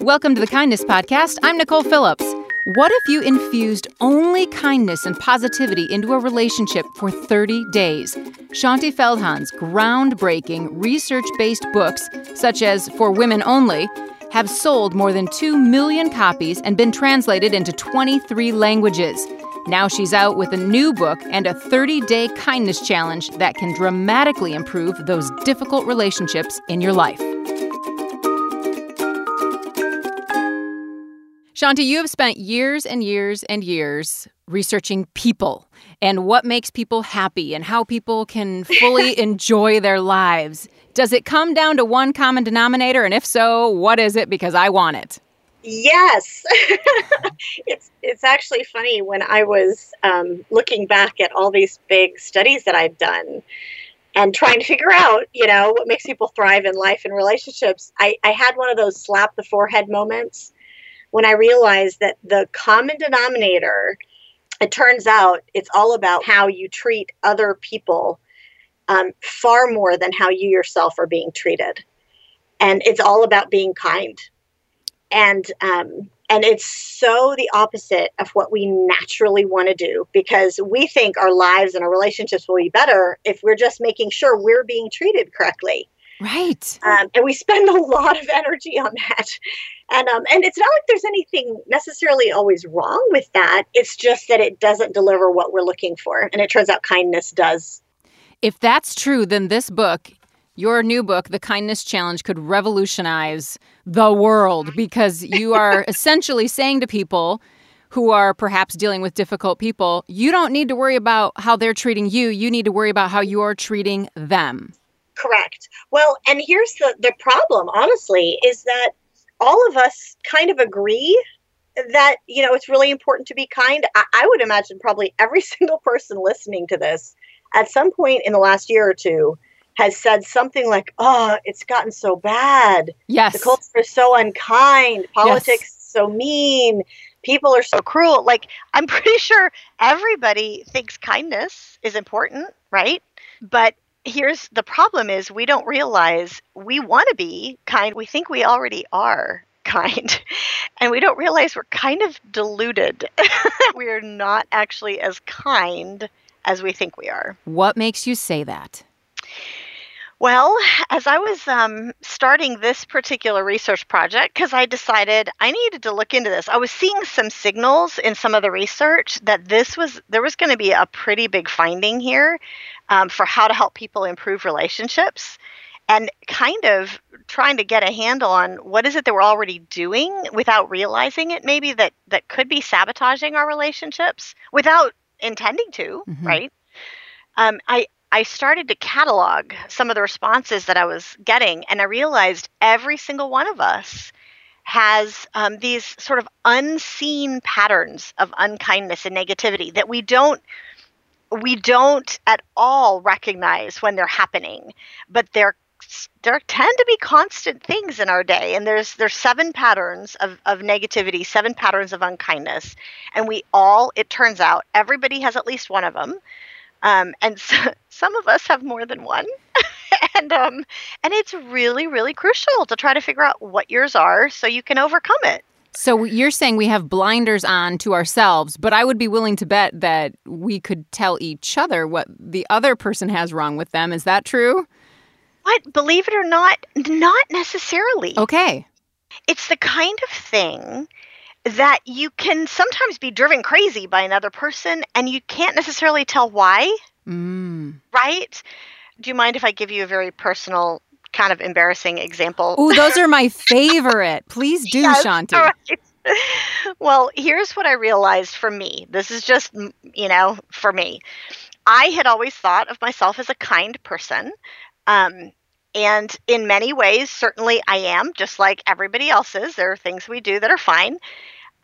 Welcome to the Kindness Podcast. I'm Nicole Phillips. What if you infused only kindness and positivity into a relationship for 30 days? Shaunti Feldhahn's groundbreaking research based books, such as For Women Only, have sold more than 2 million copies and been translated into 23 languages. Now she's out with a new book and a 30 day kindness challenge that can dramatically improve those difficult relationships in your life. Shaunti, you have spent years and years and years researching people and what makes people happy and how people can fully enjoy their lives. Does it come down to one common denominator? And if so, what is it? Because I want it. Yes, it's it's actually funny when I was um, looking back at all these big studies that I've done and trying to figure out, you know, what makes people thrive in life and relationships. I, I had one of those slap the forehead moments when I realized that the common denominator, it turns out it's all about how you treat other people um, far more than how you yourself are being treated. And it's all about being kind. And um, and it's so the opposite of what we naturally want to do because we think our lives and our relationships will be better if we're just making sure we're being treated correctly. Right. Um, and we spend a lot of energy on that. And um, and it's not like there's anything necessarily always wrong with that. It's just that it doesn't deliver what we're looking for. And it turns out kindness does. If that's true, then this book, your new book, The Kindness Challenge, could revolutionize the world because you are essentially saying to people who are perhaps dealing with difficult people, you don't need to worry about how they're treating you. You need to worry about how you're treating them. Correct. Well, and here's the, the problem, honestly, is that all of us kind of agree that, you know, it's really important to be kind. I, I would imagine probably every single person listening to this at some point in the last year or two has said something like, "Oh, it's gotten so bad. Yes, the culture is so unkind. Politics yes. so mean. People are so cruel." Like, I'm pretty sure everybody thinks kindness is important, right? But here's the problem is we don't realize we want to be kind we think we already are kind and we don't realize we're kind of deluded we're not actually as kind as we think we are. What makes you say that? Well, as I was um, starting this particular research project, because I decided I needed to look into this, I was seeing some signals in some of the research that this was there was going to be a pretty big finding here um, for how to help people improve relationships, and kind of trying to get a handle on what is it that we're already doing without realizing it, maybe that that could be sabotaging our relationships without intending to, mm-hmm. right? Um, I I started to catalog some of the responses that I was getting, and I realized every single one of us has um, these sort of unseen patterns of unkindness and negativity that we don't we don't at all recognize when they're happening, but they're there tend to be constant things in our day and there's there's seven patterns of, of negativity seven patterns of unkindness and we all it turns out everybody has at least one of them um, and so, some of us have more than one. and um, and it's really really crucial to try to figure out what yours are so you can overcome it. So you're saying we have blinders on to ourselves, but I would be willing to bet that we could tell each other what the other person has wrong with them. Is that true? But believe it or not, not necessarily. Okay. It's the kind of thing that you can sometimes be driven crazy by another person and you can't necessarily tell why. Mm. Right? Do you mind if I give you a very personal, kind of embarrassing example? Oh, those are my favorite. Please do, yes, Shaunti. Right. Well, here's what I realized for me. This is just, you know, for me. I had always thought of myself as a kind person. Um, and in many ways, certainly I am, just like everybody else is. There are things we do that are fine.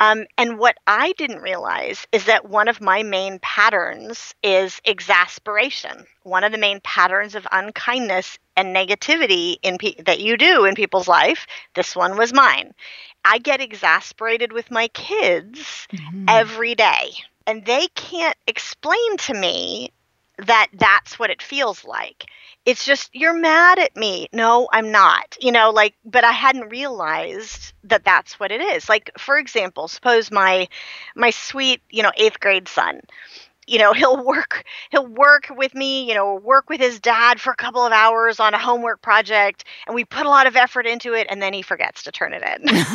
Um, and what I didn't realize is that one of my main patterns is exasperation. One of the main patterns of unkindness and negativity in pe- that you do in people's life. This one was mine. I get exasperated with my kids mm-hmm. every day, and they can't explain to me that that's what it feels like. It's just you're mad at me. No, I'm not. You know, like but I hadn't realized that that's what it is. Like for example, suppose my my sweet, you know, 8th grade son you know he'll work he'll work with me you know work with his dad for a couple of hours on a homework project and we put a lot of effort into it and then he forgets to turn it in and,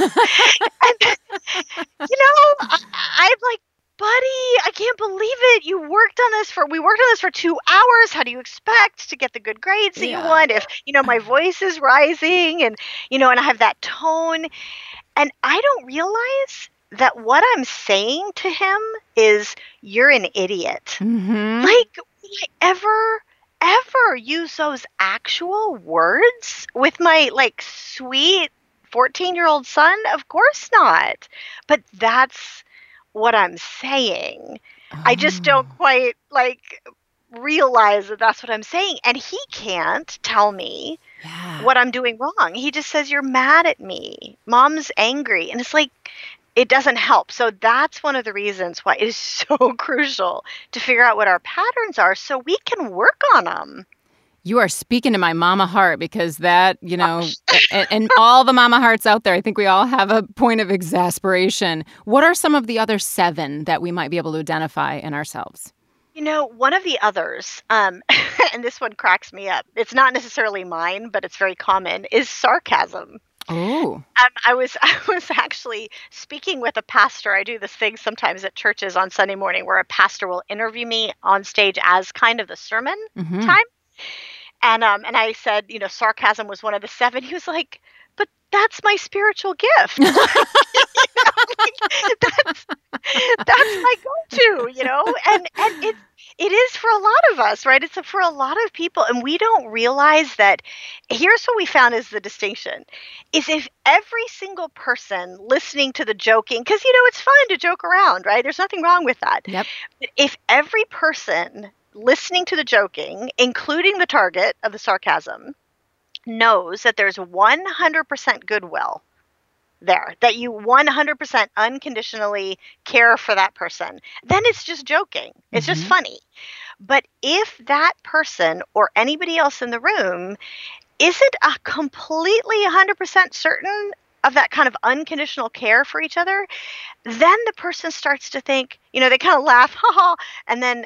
you know I, i'm like buddy, I can't believe it. You worked on this for we worked on this for 2 hours. How do you expect to get the good grades that yeah. you want if, you know, my voice is rising and you know, and I have that tone and I don't realize that what I'm saying to him is you're an idiot. Mm-hmm. Like ever ever use those actual words with my like sweet 14 year old son? Of course not. But that's what I'm saying. Oh. I just don't oh. quite like realize that that's what I'm saying. And he can't tell me yeah. what I'm doing wrong. He just says, You're mad at me. Mom's angry. And it's like, it doesn't help. So that's one of the reasons why it is so crucial to figure out what our patterns are so we can work on them. You are speaking to my mama heart because that, you know, and, and, all the mama hearts out there, I think we all have a point of exasperation. What are some of the other seven that we might be able to identify in ourselves? You know, one of the others, um, and this one cracks me up. It's not necessarily mine, but it's very common. Is sarcasm. Oh. Um, I was I was actually speaking with a pastor. I do this thing sometimes at churches on Sunday morning where a pastor will interview me on stage as kind of the sermon mm-hmm. time. And um and I said, you know, sarcasm was one of the seven. He was like, "But that's my spiritual gift." like, that's that's my go-to, you know, and and it's it is for a lot of us, right? It's for a lot of people, and we don't realize that. Here's what we found is the distinction: is if every single person listening to the joking, because you know it's fun to joke around, right? There's nothing wrong with that. Yep. If every person listening to the joking, including the target of the sarcasm, knows that there's 100% goodwill there, that you 100% unconditionally care for that person, then it's just joking. It's mm-hmm. just funny. But if that person or anybody else in the room isn't a completely 100% certain of that kind of unconditional care for each other, then the person starts to think, you know, they kind of laugh, ha ha. and then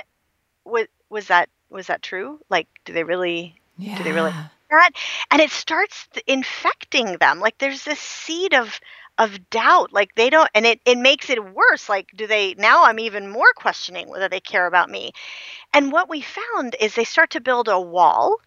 was was that was that true? Like, do they really? Yeah. Do they really? That? And it starts infecting them. Like there's this seed of of doubt like they don't and it, it makes it worse like do they now i'm even more questioning whether they care about me and what we found is they start to build a wall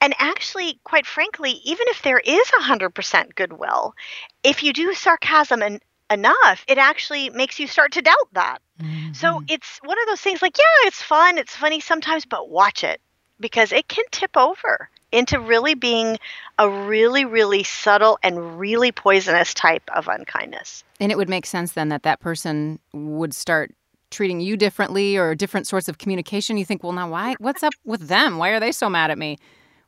and actually quite frankly even if there is 100% goodwill if you do sarcasm and enough, it actually makes you start to doubt that. Mm-hmm. So it's one of those things like, yeah, it's fun, it's funny sometimes, but watch it because it can tip over into really being a really, really subtle and really poisonous type of unkindness. And it would make sense then that that person would start treating you differently or different sorts of communication. You think, well, now why? What's up with them? Why are they so mad at me?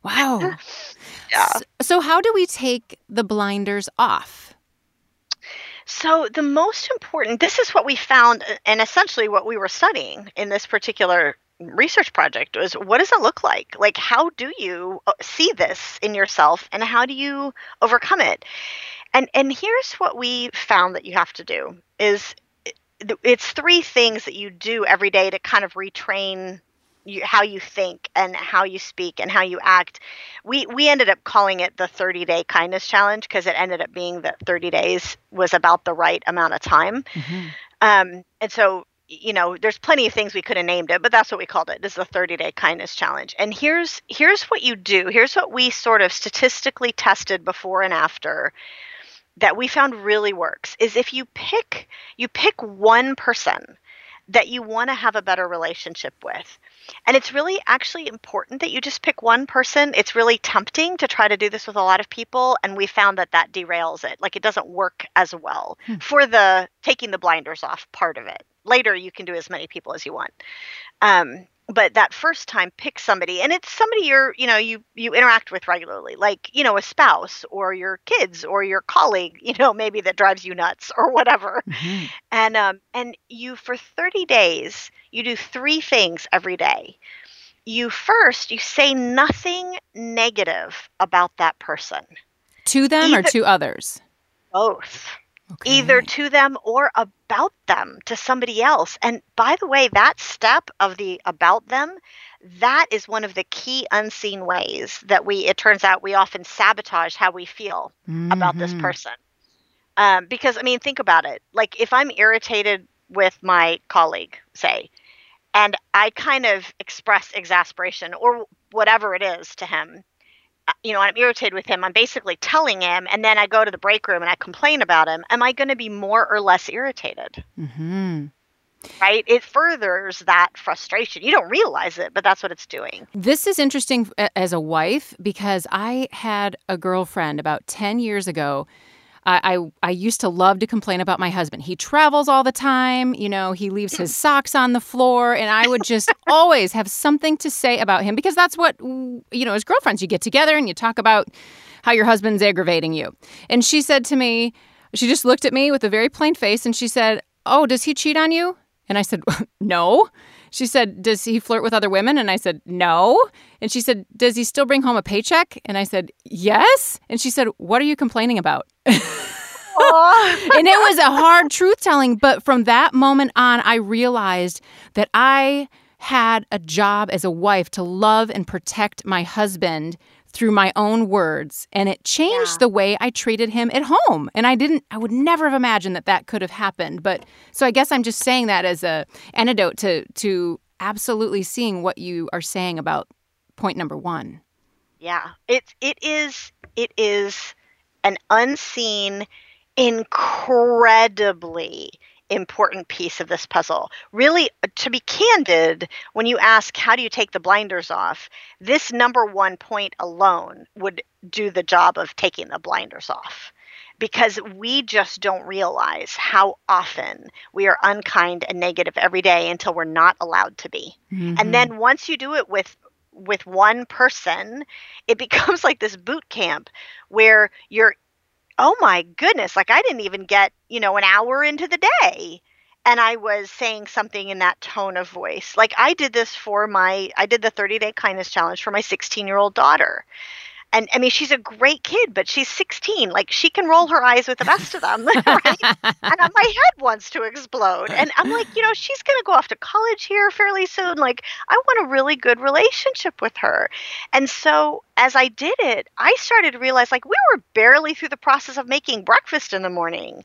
Wow. yeah. So, so, how do we take the blinders off? So, the most important, this is what we found, uh, and essentially what we were studying in this particular research project was what does it look like? Like, how do you uh, see this in yourself and how do you overcome it? And, and here's what we found that you have to do is it's three things that you do every day to kind of retrain you, how you think and how you speak and how you act. We we ended up calling it the 30 day kindness challenge because it ended up being that 30 days was about the right amount of time. Mm-hmm. Um, and so you know, there's plenty of things we could have named it, but that's what we called it. This is the 30 day kindness challenge. And here's here's what you do. Here's what we sort of statistically tested before and after that we found really works is if you pick you pick one person that you want to have a better relationship with and it's really actually important that you just pick one person. It's really tempting to try to do this with a lot of people. And we found that that derails it. Like it doesn't work as well hmm. for the taking the blinders off part of it. Later, you can do as many people as you want. Um, but that first time pick somebody and it's somebody you're you know you you interact with regularly like you know a spouse or your kids or your colleague you know maybe that drives you nuts or whatever mm-hmm. and um and you for 30 days you do three things every day you first you say nothing negative about that person. To them or to others? Both. Either to them or about them to somebody else. And by the way, that step of the about them, that is one of the key unseen ways that we, it turns out, we often sabotage how we feel about this Mhm. person. Um, because, I mean, think about it. Like, if I'm irritated with my colleague, say, and I kind of express exasperation or whatever it is to him, you know, I'm irritated with him, I'm basically telling him, and then I go to the break room and I complain about him. Am I going to be more or less irritated? hmm Right? It furthers that frustration. You don't realize it, but that's what it's doing. This is interesting as a wife because I had a girlfriend about 10 years ago. I, I, I used to love to complain about my husband. He travels all the time. You know, he leaves his socks on the floor. And I would just always have something to say about him because that's what, you know, as girlfriends, you get together and you talk about how your husband's aggravating you. And she said to me, she just looked at me with a very plain face and she said, Oh, does he cheat on you? And I said, No. She said, Does he flirt with other women? And I said, No. And she said, Does he still bring home a paycheck? And I said, Yes. And she said, What are you complaining about? and it was a hard truth telling. But from that moment on, I realized that I had a job as a wife to love and protect my husband through my own words and it changed Yeah. the way I treated him at home. And I didn't I would never have imagined that that could have happened. But so I guess I'm just saying that as a antidote to to absolutely seeing what you are saying about point number 1 Yeah, it it is it is an unseen, incredibly important piece of this puzzle. Really, to be candid, when you ask how do you take the blinders off, this number one point alone would do the job of taking the blinders off. Because we just don't realize how often we are unkind and negative every day until we're not allowed to be. Mm-hmm. And then once you do it with with one person, it becomes like this boot camp where you're oh my goodness, like I didn't even get, you know, an hour into the day and I was saying something in that tone of voice. Like I did this for my I did the 30 day kindness challenge for my 16-year-old daughter. And I mean, she's a great kid, but she's 16. Like she can roll her eyes with the best of them, right? and uh, my head wants to explode. And I'm like, you know, she's going to go off to college here fairly soon. Like, I want a really good relationship with her. And so as I did it, I started to realize like we were barely through the process of making breakfast in the morning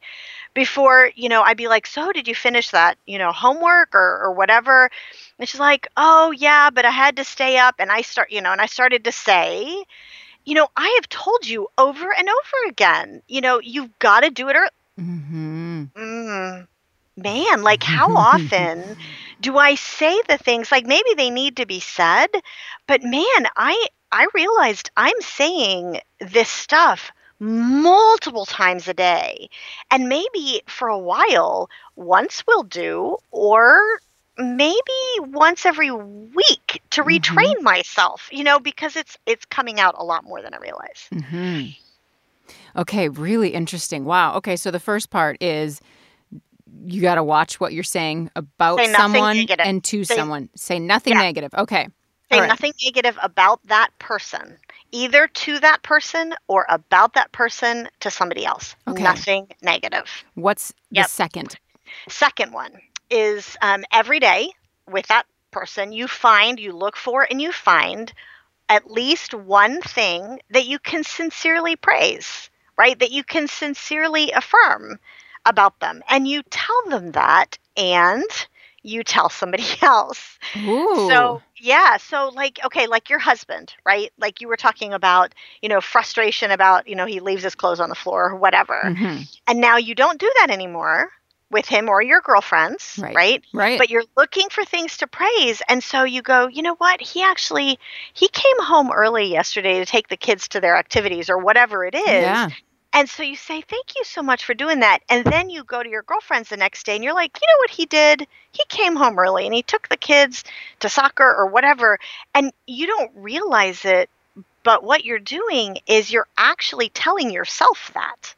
before, you know, I'd be like, so did you finish that, you know, homework or, or whatever? And she's like, oh, yeah, but I had to stay up. And I start, you know, and I started to say, you know, I have told you over and over again, you know, you've got to do it early. mm-hmm. Mm, man, like how often do I say the things like maybe they need to be said, but man, I I realized I'm saying this stuff multiple times a day. And maybe for a while once will do or maybe once every week to Mhm. retrain myself, you know, because it's it's coming out a lot more than I realize. hmm Okay, really interesting. Wow. Okay, so the first part is you got to watch what you're saying about someone negative. and to Say- someone. Say nothing Yeah. negative. Okay. Say right. nothing negative about that person, either to that person or about that person to somebody else. Okay. Nothing negative. What's the second? Second one is um, every day with that person, you find, you look for, and you find at least one thing that you can sincerely praise, right? That you can sincerely affirm about them. And you tell them that and you tell somebody else. Ooh. So yeah, so like okay, like your husband, right? Like you were talking about, you know, frustration about, you know, he leaves his clothes on the floor or whatever. Mhm. And now you don't do that anymore with him or your girlfriends, Right. right? Right. But you're looking for things to praise and so you go, you know what? He actually he came home early yesterday to take the kids to their activities or whatever it is. yeah. And so you say, Thank you so much for doing that. And then you go to your girlfriends the next day and you're like, You know what he did? He came home early and he took the kids to soccer or whatever. And you don't realize it, but what you're doing is you're actually telling yourself that.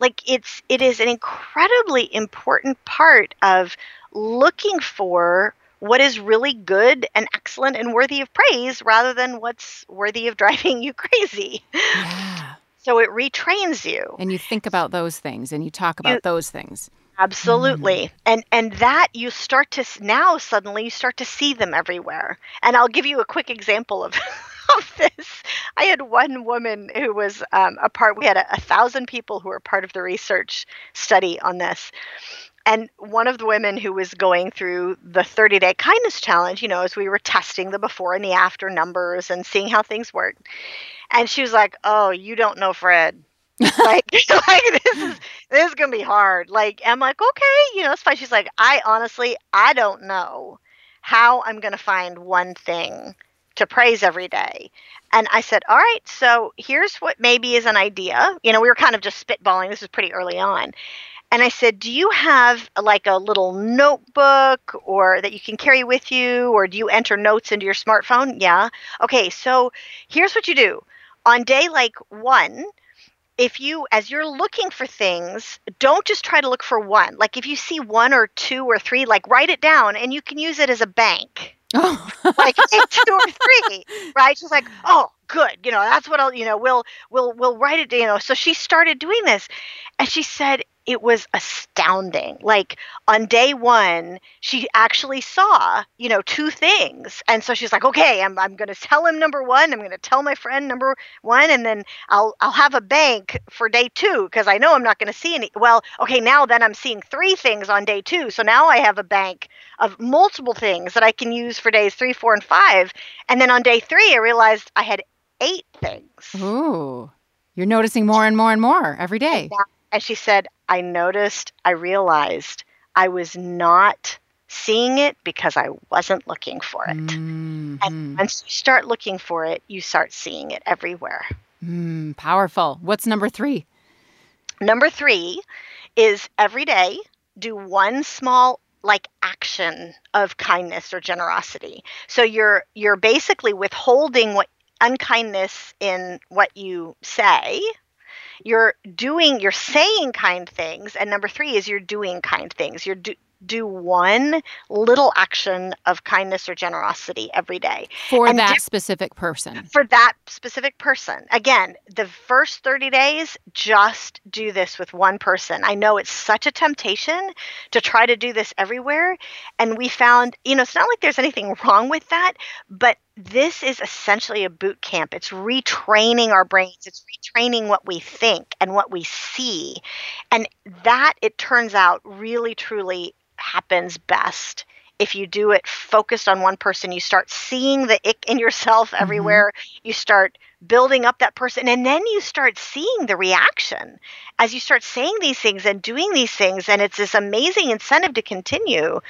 Like it's it is an incredibly important part of looking for what is really good and excellent and worthy of praise rather than what's worthy of driving you crazy. Yeah. So it retrains you. And you think about those things and you talk about You- those things. Absolutely. And and that you start to s- now suddenly you start to see them everywhere. And I'll give you a quick example of of this. I had one woman who was um, a part. We had a, a thousand people who were part of the research study on this. And one of the women who was going through the 30 day kindness challenge, you know, as we were testing the before and the after numbers and seeing how things worked. And she was like, Oh, you don't know Fred. like, like this is this is gonna be hard. Like, I'm like, okay, you know, it's fine. She's like, I honestly, I don't know how I'm gonna find one thing to praise every day. And I said, all right, so here's what maybe is an idea. You know, we were kind of just spitballing. This was pretty early on. And I said, do you have like a little notebook or that you can carry with you, or do you enter notes into your smartphone? Yeah. Okay, so here's what you do. On day like one, if you as you're looking for things don't just try to look for one like if you see one or two or three like write it down and you can use it as a bank Oh, like two or three right she's like oh good you know that's what i'll you know we'll we'll we'll write it you know so she started doing this and she said it was astounding like on day one she actually saw you know two things and so she's like okay i'm, I'm going to tell him number one i'm going to tell my friend number one and then i'll i'll have a bank for day two because i know i'm not going to see any well okay now then i'm seeing three things on day two so now i have a bank of multiple things that i can use for days three four and five and then on day three i realized i had eight things Ooh. You're noticing more and more and more every day. And she said i noticed i realized i was not seeing it because i wasn't looking for it Mhm. And once you start looking for it, you start seeing it everywhere. Mm, powerful. What's number three? Number three is every day do one small like action of kindness or generosity. So you're you're basically withholding what unkindness in what you say. You're doing you're saying kind things and number 3 is you're doing kind things. You're do, do one little action of kindness or generosity every day. For And that specific person. for that specific person. Again, the first 30 days, just do this with one person. I know it's such a temptation to try to do this everywhere. And we found, you know, it's not like there's anything wrong with that, but this is essentially a boot camp. It's retraining our brains, it's retraining what we think and what we see. And that, it turns out, really, truly happens best if you do it focused on one person, you start seeing the ick in yourself mm-hmm. everywhere. You start building up that person, and then you start seeing the reaction as you start saying these things and doing these things. And it's this amazing incentive to continue.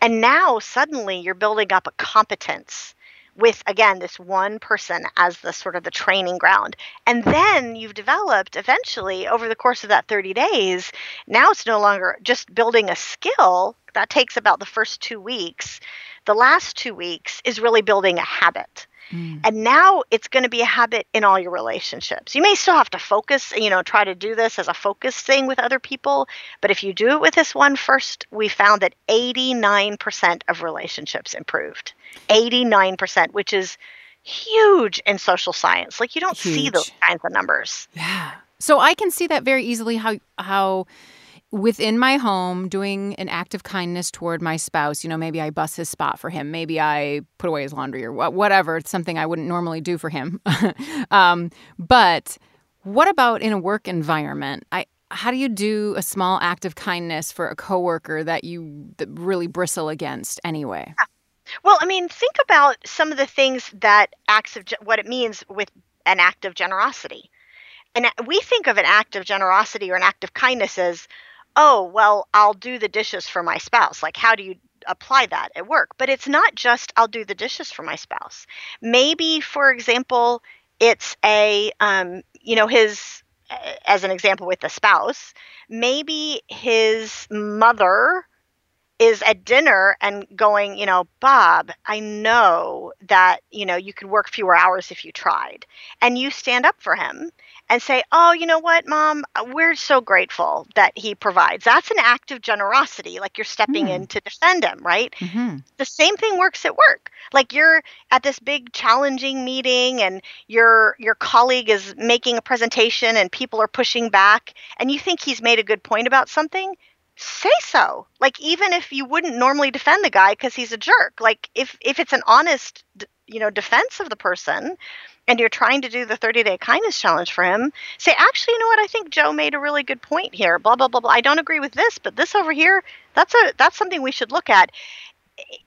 And now suddenly you're building up a competence with again this one person as the sort of the training ground. And then you've developed eventually over the course of that 30 days now it's no longer just building a skill that takes about the first two weeks. The last two weeks is really building a habit Mm. and now it's going to be a habit in all your relationships. You may still have to focus, you know, try to do this as a focus thing with other people. But if you do it with this one first, we found that 89% of relationships improved. 89%, which is huge in social science. Like you don't see those kinds of numbers. Yeah. So I can see that very easily how how within my home doing an act of kindness toward my spouse, you know, maybe I bus his spot for him, maybe I put away his laundry or whatever, it's something I wouldn't normally do for him. um, but what about in a work environment? I how do you do a small act of kindness for a coworker that you that really bristle against anyway? Well, I mean, think about some of the things that acts of what it means with an act of generosity. And we think of an act of generosity or an act of kindness as, oh, well, I'll do the dishes for my spouse. Like, how do you apply that at work? But it's not just I'll do the dishes for my spouse. Maybe, for example, it's a, um, you know, his, as an example with the spouse, maybe his mother is at dinner and going, you know, Bob, I know that, you know, you could work fewer hours if you tried. And you stand up for him and say, oh, you know what, mom, we're so grateful that he provides. That's an act of generosity. Like you're stepping Mm. in to defend him, right? hmm the same thing works at work like you're at this big challenging meeting and your your colleague is making a presentation and people are pushing back and you think he's made a good point about something say so. Like even if you wouldn't normally defend the guy because he's a jerk like if if it's an honest you know defense of the person and you're trying to do the 30 day kindness challenge for him say actually you know what? I think joe made a really good point here blah blah blah blah. I don't agree with this but this over here that's a that's something we should look at.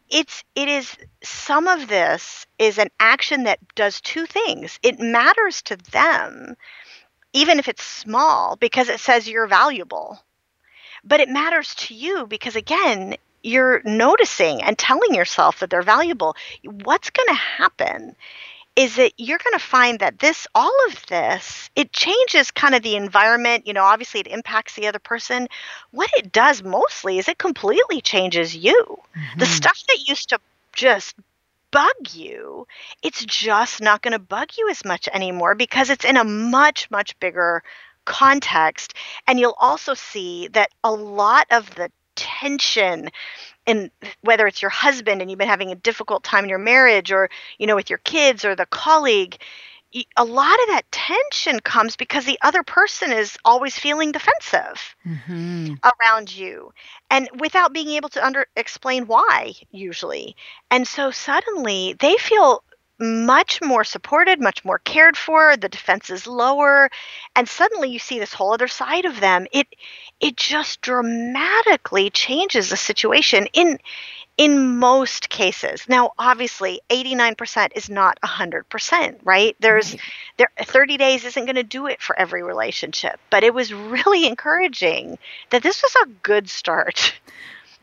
It's it is some of this is an action that does two things. It matters to them even if it's small because it says you're valuable but it matters to you because again you're noticing and telling yourself that they're valuable. What's going to happen is that you're going to find that this all of this it changes kind of the environment. You know obviously it impacts the other person. What it does mostly is it completely changes you. The Mhm. stuff that used to just bug you it's just not going to bug you as much anymore because it's in a much much bigger context and you'll also see that a lot of the tension in whether it's your husband and you've been having a difficult time in your marriage or you know with your kids or the colleague a lot of that tension comes because the other person is always feeling defensive Mhm. around you and without being able to under explain why usually and so suddenly they feel much more supported much more cared for the defense is lower and suddenly you see this whole other side of them. It it just dramatically changes the situation in in most cases. Now obviously 89% is not 100% right? There's Right. there 30 days isn't going to do it for every relationship but it was really encouraging that this was a good start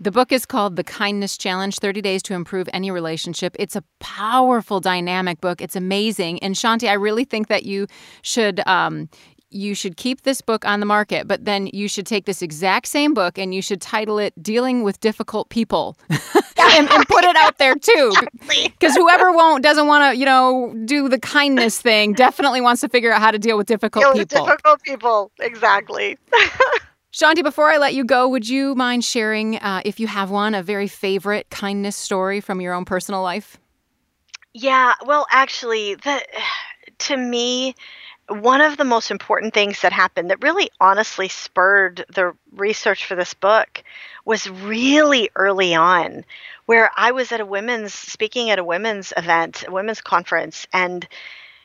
The book is called The Kindness Challenge 30 Days to Improve Any Relationship. It's a powerful, dynamic book. It's amazing. And Shaunti, I really think that you should. Um, you should keep this book on the market, but then you should take this exact same book and you should title it Dealing with Difficult People and, and put it out there too. Because whoever won't doesn't want to, you know, do the kindness thing definitely wants to figure out how to deal with difficult Deal with people. difficult people exactly Shaunti, before I let you go, would you mind sharing, uh, if you have one, a very favorite kindness story from your own personal life? Yeah, well, actually, the to me, one of the most important things that happened that really honestly spurred the research for this book was really early on, where I was at a women's speaking at a women's event, a women's conference, and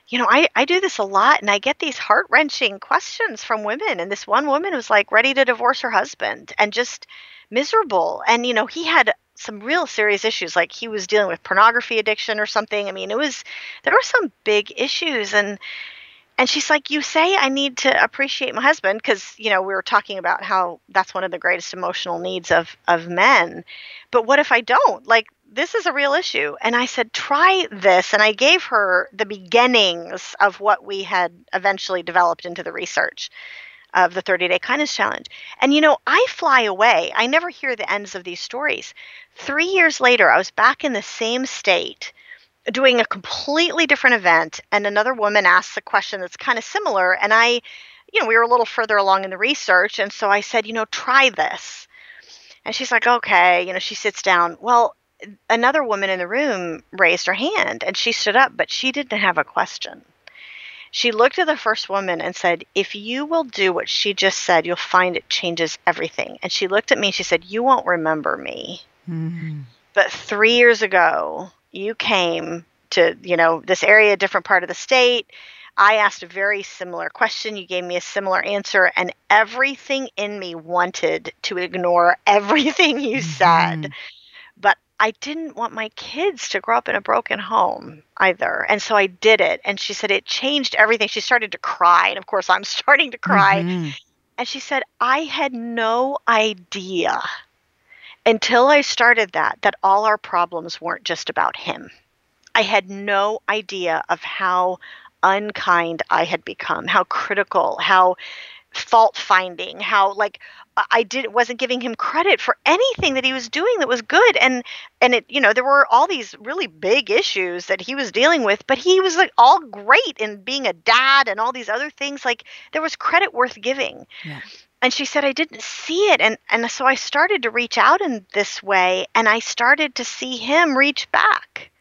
you know, I, I do this a lot and I get these heart wrenching questions from women. And this one woman was like ready to divorce her husband and just miserable. And, you know, he had some real serious issues, like he was dealing with pornography addiction or something. I mean, it was, there were some big issues. And, and she's like, You say I need to appreciate my husband because, you know, we were talking about how that's one of the greatest emotional needs of, of men. But what if I don't? Like, this is a real issue. And I said, Try this. And I gave her the beginnings of what we had eventually developed into the research of the 30 day kindness challenge. And, you know, I fly away. I never hear the ends of these stories. Three years later, I was back in the same state doing a completely different event and another woman asked a question that's kind of similar and i you know we were a little further along in the research and so i said you know try this and she's like okay you know she sits down well another woman in the room raised her hand and she stood up but she didn't have a question. She looked at the first woman and said if you will do what she just said you'll find it changes everything. And she looked at me and she said you won't remember me. Mm-hmm. but three years ago you came to you know this area a different part of the state. I asked a very similar question. You gave me a similar answer and everything in me wanted to ignore everything you said. But i didn't want my kids to grow up in a broken home either and so i did it and she said it changed everything she started to cry and of course i'm starting to cry Mhm. and she said, I had no idea until I started that, that all our problems weren't just about him. I had no idea of how unkind I had become, how critical, how fault finding, how like I did wasn't giving him credit for anything that he was doing that was good and and it you know there were all these really big issues that he was dealing with but he was like all great in being a dad and all these other things like there was credit worth giving. Yeah. And she said I didn't see it and and so I started to reach out in this way and I started to see him reach back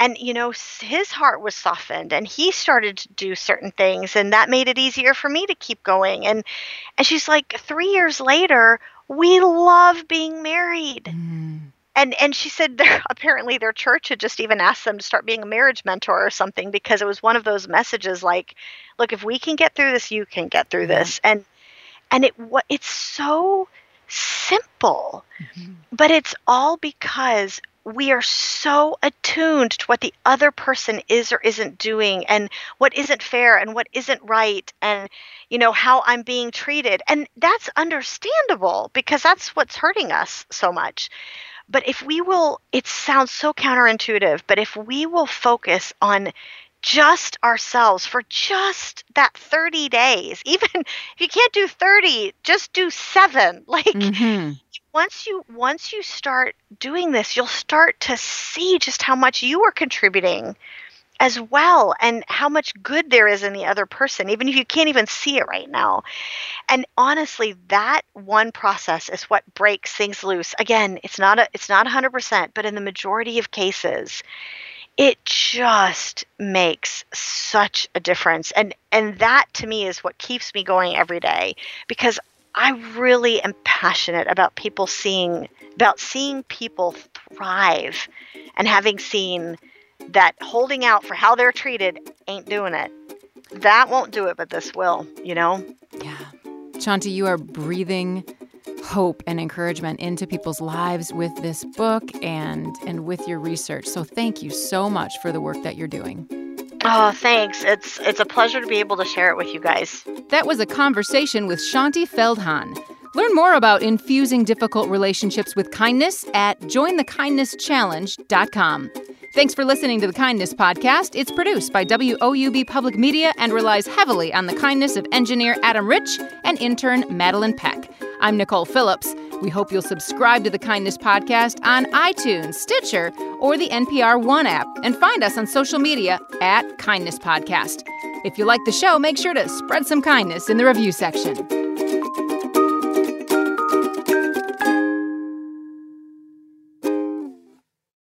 and you know his heart was softened and he started to do certain things and that made it easier for me to keep going and and she's like 3 years later we love being married mm. and and she said apparently their church had just even asked them to start being a marriage mentor or something because it was one of those messages like look if we can get through this you can get through this and and it what it's so simple mm-hmm. but it's all because we are so attuned to what the other person is or isn't doing and what isn't fair and what isn't right and you know how I'm being treated. And that's understandable because that's what's hurting us so much. But if we will it sounds so counterintuitive but if we will focus on just ourselves for just that 30 days even if you can't do 30 just do 7 like mm-hmm once you once you start doing this you'll start to see just how much you are contributing as well and how much good there is in the other person even if you can't even see it right now. And honestly that one process is what breaks things loose. Again it's not a it's not 100% but in the majority of cases it just makes such a difference. And and that to me is what keeps me going every day because I really am passionate about people seeing about seeing people thrive and having seen that holding out for how they're treated ain't doing it. That won't do it, but this will, you know? Yeah. Shaunti, you are breathing hope and encouragement into people's lives with this book and and with your research. So thank you so much for the work that you're doing. Oh, thanks. It's it's a pleasure to be able to share it with you guys. That was a conversation with Shaunti Feldhahn. Learn more about infusing difficult relationships with kindness at jointhekindnesschallenge.com. Thanks for listening to the Kindness Podcast. It's produced by WOUB Public Media and relies heavily on the kindness of engineer Adam Rich and intern Madeline Peck. I'm Nicole Phillips. We hope you'll subscribe to the Kindness Podcast on iTunes, Stitcher, or the NPR One app, and find us on social media at Kindness Podcast. If you like the show, make sure to spread some kindness in the review section.